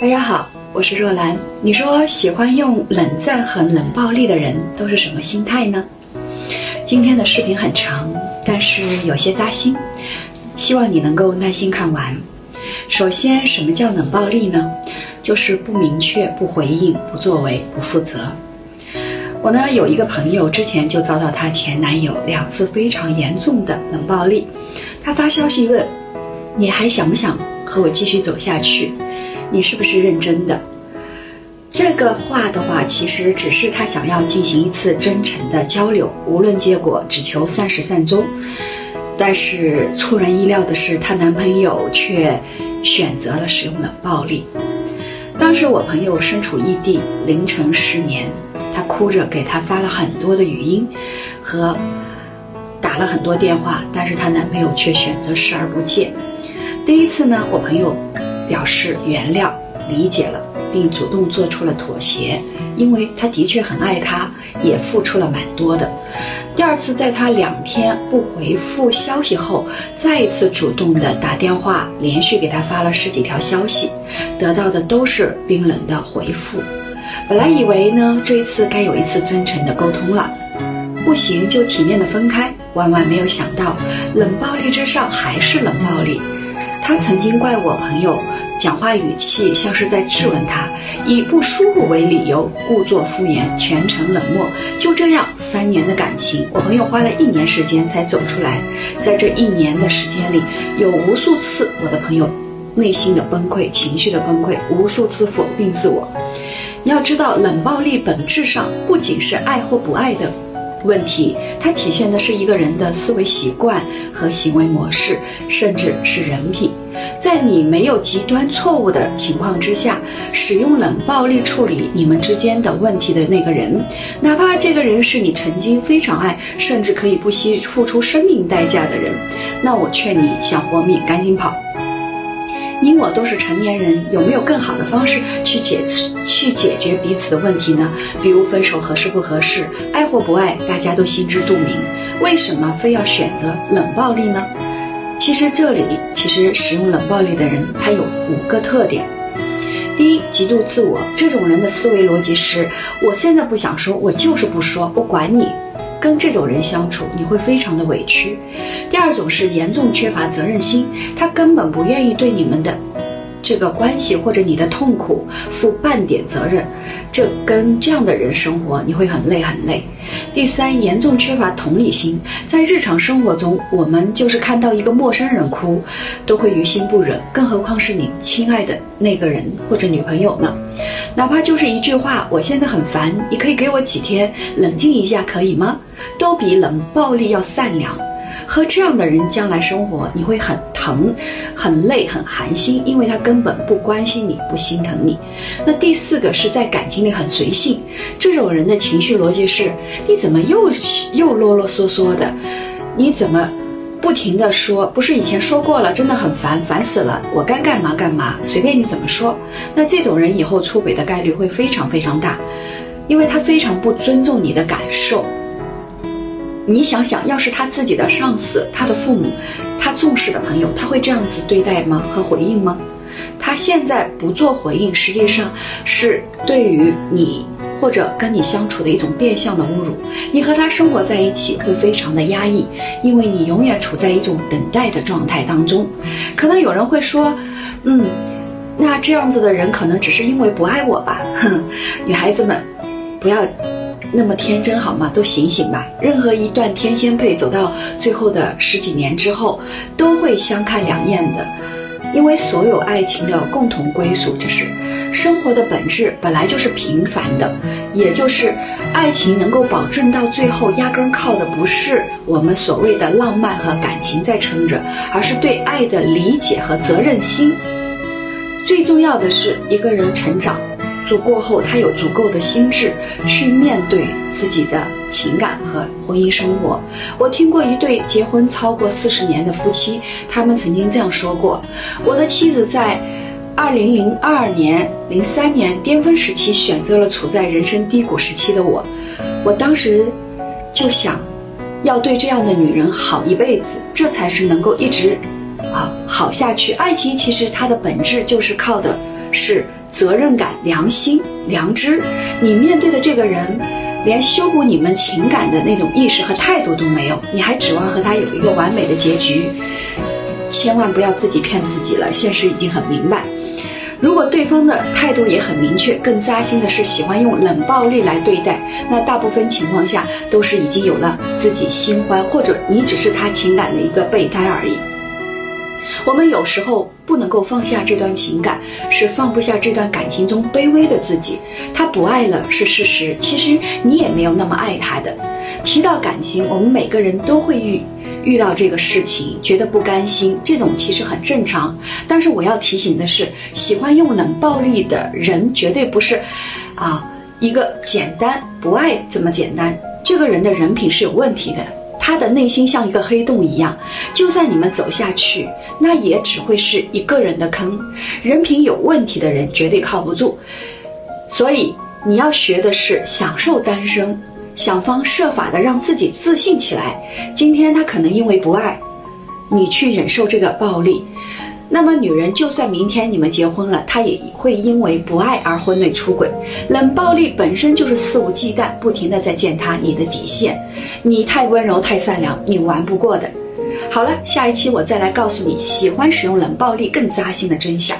大家好，我是若兰。你说喜欢用冷战和冷暴力的人都是什么心态呢？今天的视频很长，但是有些扎心，希望你能够耐心看完。首先，什么叫冷暴力呢？就是不明确、不回应、不作为、不负责。我呢有一个朋友，之前就遭到她前男友两次非常严重的冷暴力。他发消息问：“你还想不想和我继续走下去？”你是不是认真的？这个话的话，其实只是他想要进行一次真诚的交流，无论结果，只求善始善终。但是出人意料的是，她男朋友却选择了使用冷暴力。当时我朋友身处异地，凌晨失眠，她哭着给他发了很多的语音和打了很多电话，但是她男朋友却选择视而不见。第一次呢，我朋友。表示原谅、理解了，并主动做出了妥协，因为他的确很爱他，也付出了蛮多的。第二次，在他两天不回复消息后，再一次主动的打电话，连续给他发了十几条消息，得到的都是冰冷的回复。本来以为呢，这一次该有一次真诚的沟通了，不行就体面的分开。万万没有想到，冷暴力之上还是冷暴力。他曾经怪我朋友。讲话语气像是在质问他，以不舒服为理由，故作敷衍，全程冷漠。就这样，三年的感情，我朋友花了一年时间才走出来。在这一年的时间里，有无数次我的朋友内心的崩溃，情绪的崩溃，无数次否定自我。你要知道，冷暴力本质上不仅是爱或不爱的问题，它体现的是一个人的思维习惯和行为模式，甚至是人品。在你没有极端错误的情况之下，使用冷暴力处理你们之间的问题的那个人，哪怕这个人是你曾经非常爱，甚至可以不惜付出生命代价的人，那我劝你想活命赶紧跑。你我都是成年人，有没有更好的方式去解去解决彼此的问题呢？比如分手合适不合适，爱或不爱，大家都心知肚明，为什么非要选择冷暴力呢？其实这里其实使用冷暴力的人，他有五个特点。第一，极度自我，这种人的思维逻辑是：我现在不想说，我就是不说，我管你。跟这种人相处，你会非常的委屈。第二种是严重缺乏责任心，他根本不愿意对你们的。这个关系或者你的痛苦负半点责任，这跟这样的人生活你会很累很累。第三，严重缺乏同理心，在日常生活中，我们就是看到一个陌生人哭，都会于心不忍，更何况是你亲爱的那个人或者女朋友呢？哪怕就是一句话，我现在很烦，你可以给我几天冷静一下，可以吗？都比冷暴力要善良。和这样的人将来生活，你会很疼、很累、很寒心，因为他根本不关心你，不心疼你。那第四个是在感情里很随性，这种人的情绪逻辑是：你怎么又又啰啰嗦嗦的？你怎么不停的说？不是以前说过了，真的很烦，烦死了，我该干嘛干嘛，随便你怎么说。那这种人以后出轨的概率会非常非常大，因为他非常不尊重你的感受。你想想，要是他自己的上司、他的父母、他重视的朋友，他会这样子对待吗？和回应吗？他现在不做回应，实际上是对于你或者跟你相处的一种变相的侮辱。你和他生活在一起会非常的压抑，因为你永远处在一种等待的状态当中。可能有人会说，嗯，那这样子的人可能只是因为不爱我吧？哼，女孩子们，不要。那么天真好吗？都醒醒吧！任何一段天仙配走到最后的十几年之后，都会相看两厌的，因为所有爱情的共同归属就是生活的本质本来就是平凡的，也就是爱情能够保证到最后，压根靠的不是我们所谓的浪漫和感情在撑着，而是对爱的理解和责任心。最重要的是一个人成长。做过后，他有足够的心智去面对自己的情感和婚姻生活。我听过一对结婚超过四十年的夫妻，他们曾经这样说过：“我的妻子在二零零二年、零三年巅峰时期选择了处在人生低谷时期的我，我当时就想要对这样的女人好一辈子，这才是能够一直啊好下去。爱情其实它的本质就是靠的是。”责任感、良心、良知，你面对的这个人连修补你们情感的那种意识和态度都没有，你还指望和他有一个完美的结局？千万不要自己骗自己了，现实已经很明白。如果对方的态度也很明确，更扎心的是喜欢用冷暴力来对待，那大部分情况下都是已经有了自己新欢，或者你只是他情感的一个备胎而已。我们有时候不能够放下这段情感，是放不下这段感情中卑微的自己。他不爱了是事实，其实你也没有那么爱他的。提到感情，我们每个人都会遇。遇到这个事情觉得不甘心，这种其实很正常。但是我要提醒的是，喜欢用冷暴力的人绝对不是啊一个简单不爱这么简单。这个人的人品是有问题的，他的内心像一个黑洞一样，就算你们走下去，那也只会是一个人的坑。人品有问题的人绝对靠不住，所以你要学的是享受单身。想方设法的让自己自信起来。今天他可能因为不爱你去忍受这个暴力，那么女人就算明天你们结婚了，她也会因为不爱而婚内出轨。冷暴力本身就是肆无忌惮，不停的在践踏你的底线。你太温柔太善良，你玩不过的。好了，下一期我再来告诉你，喜欢使用冷暴力更扎心的真相。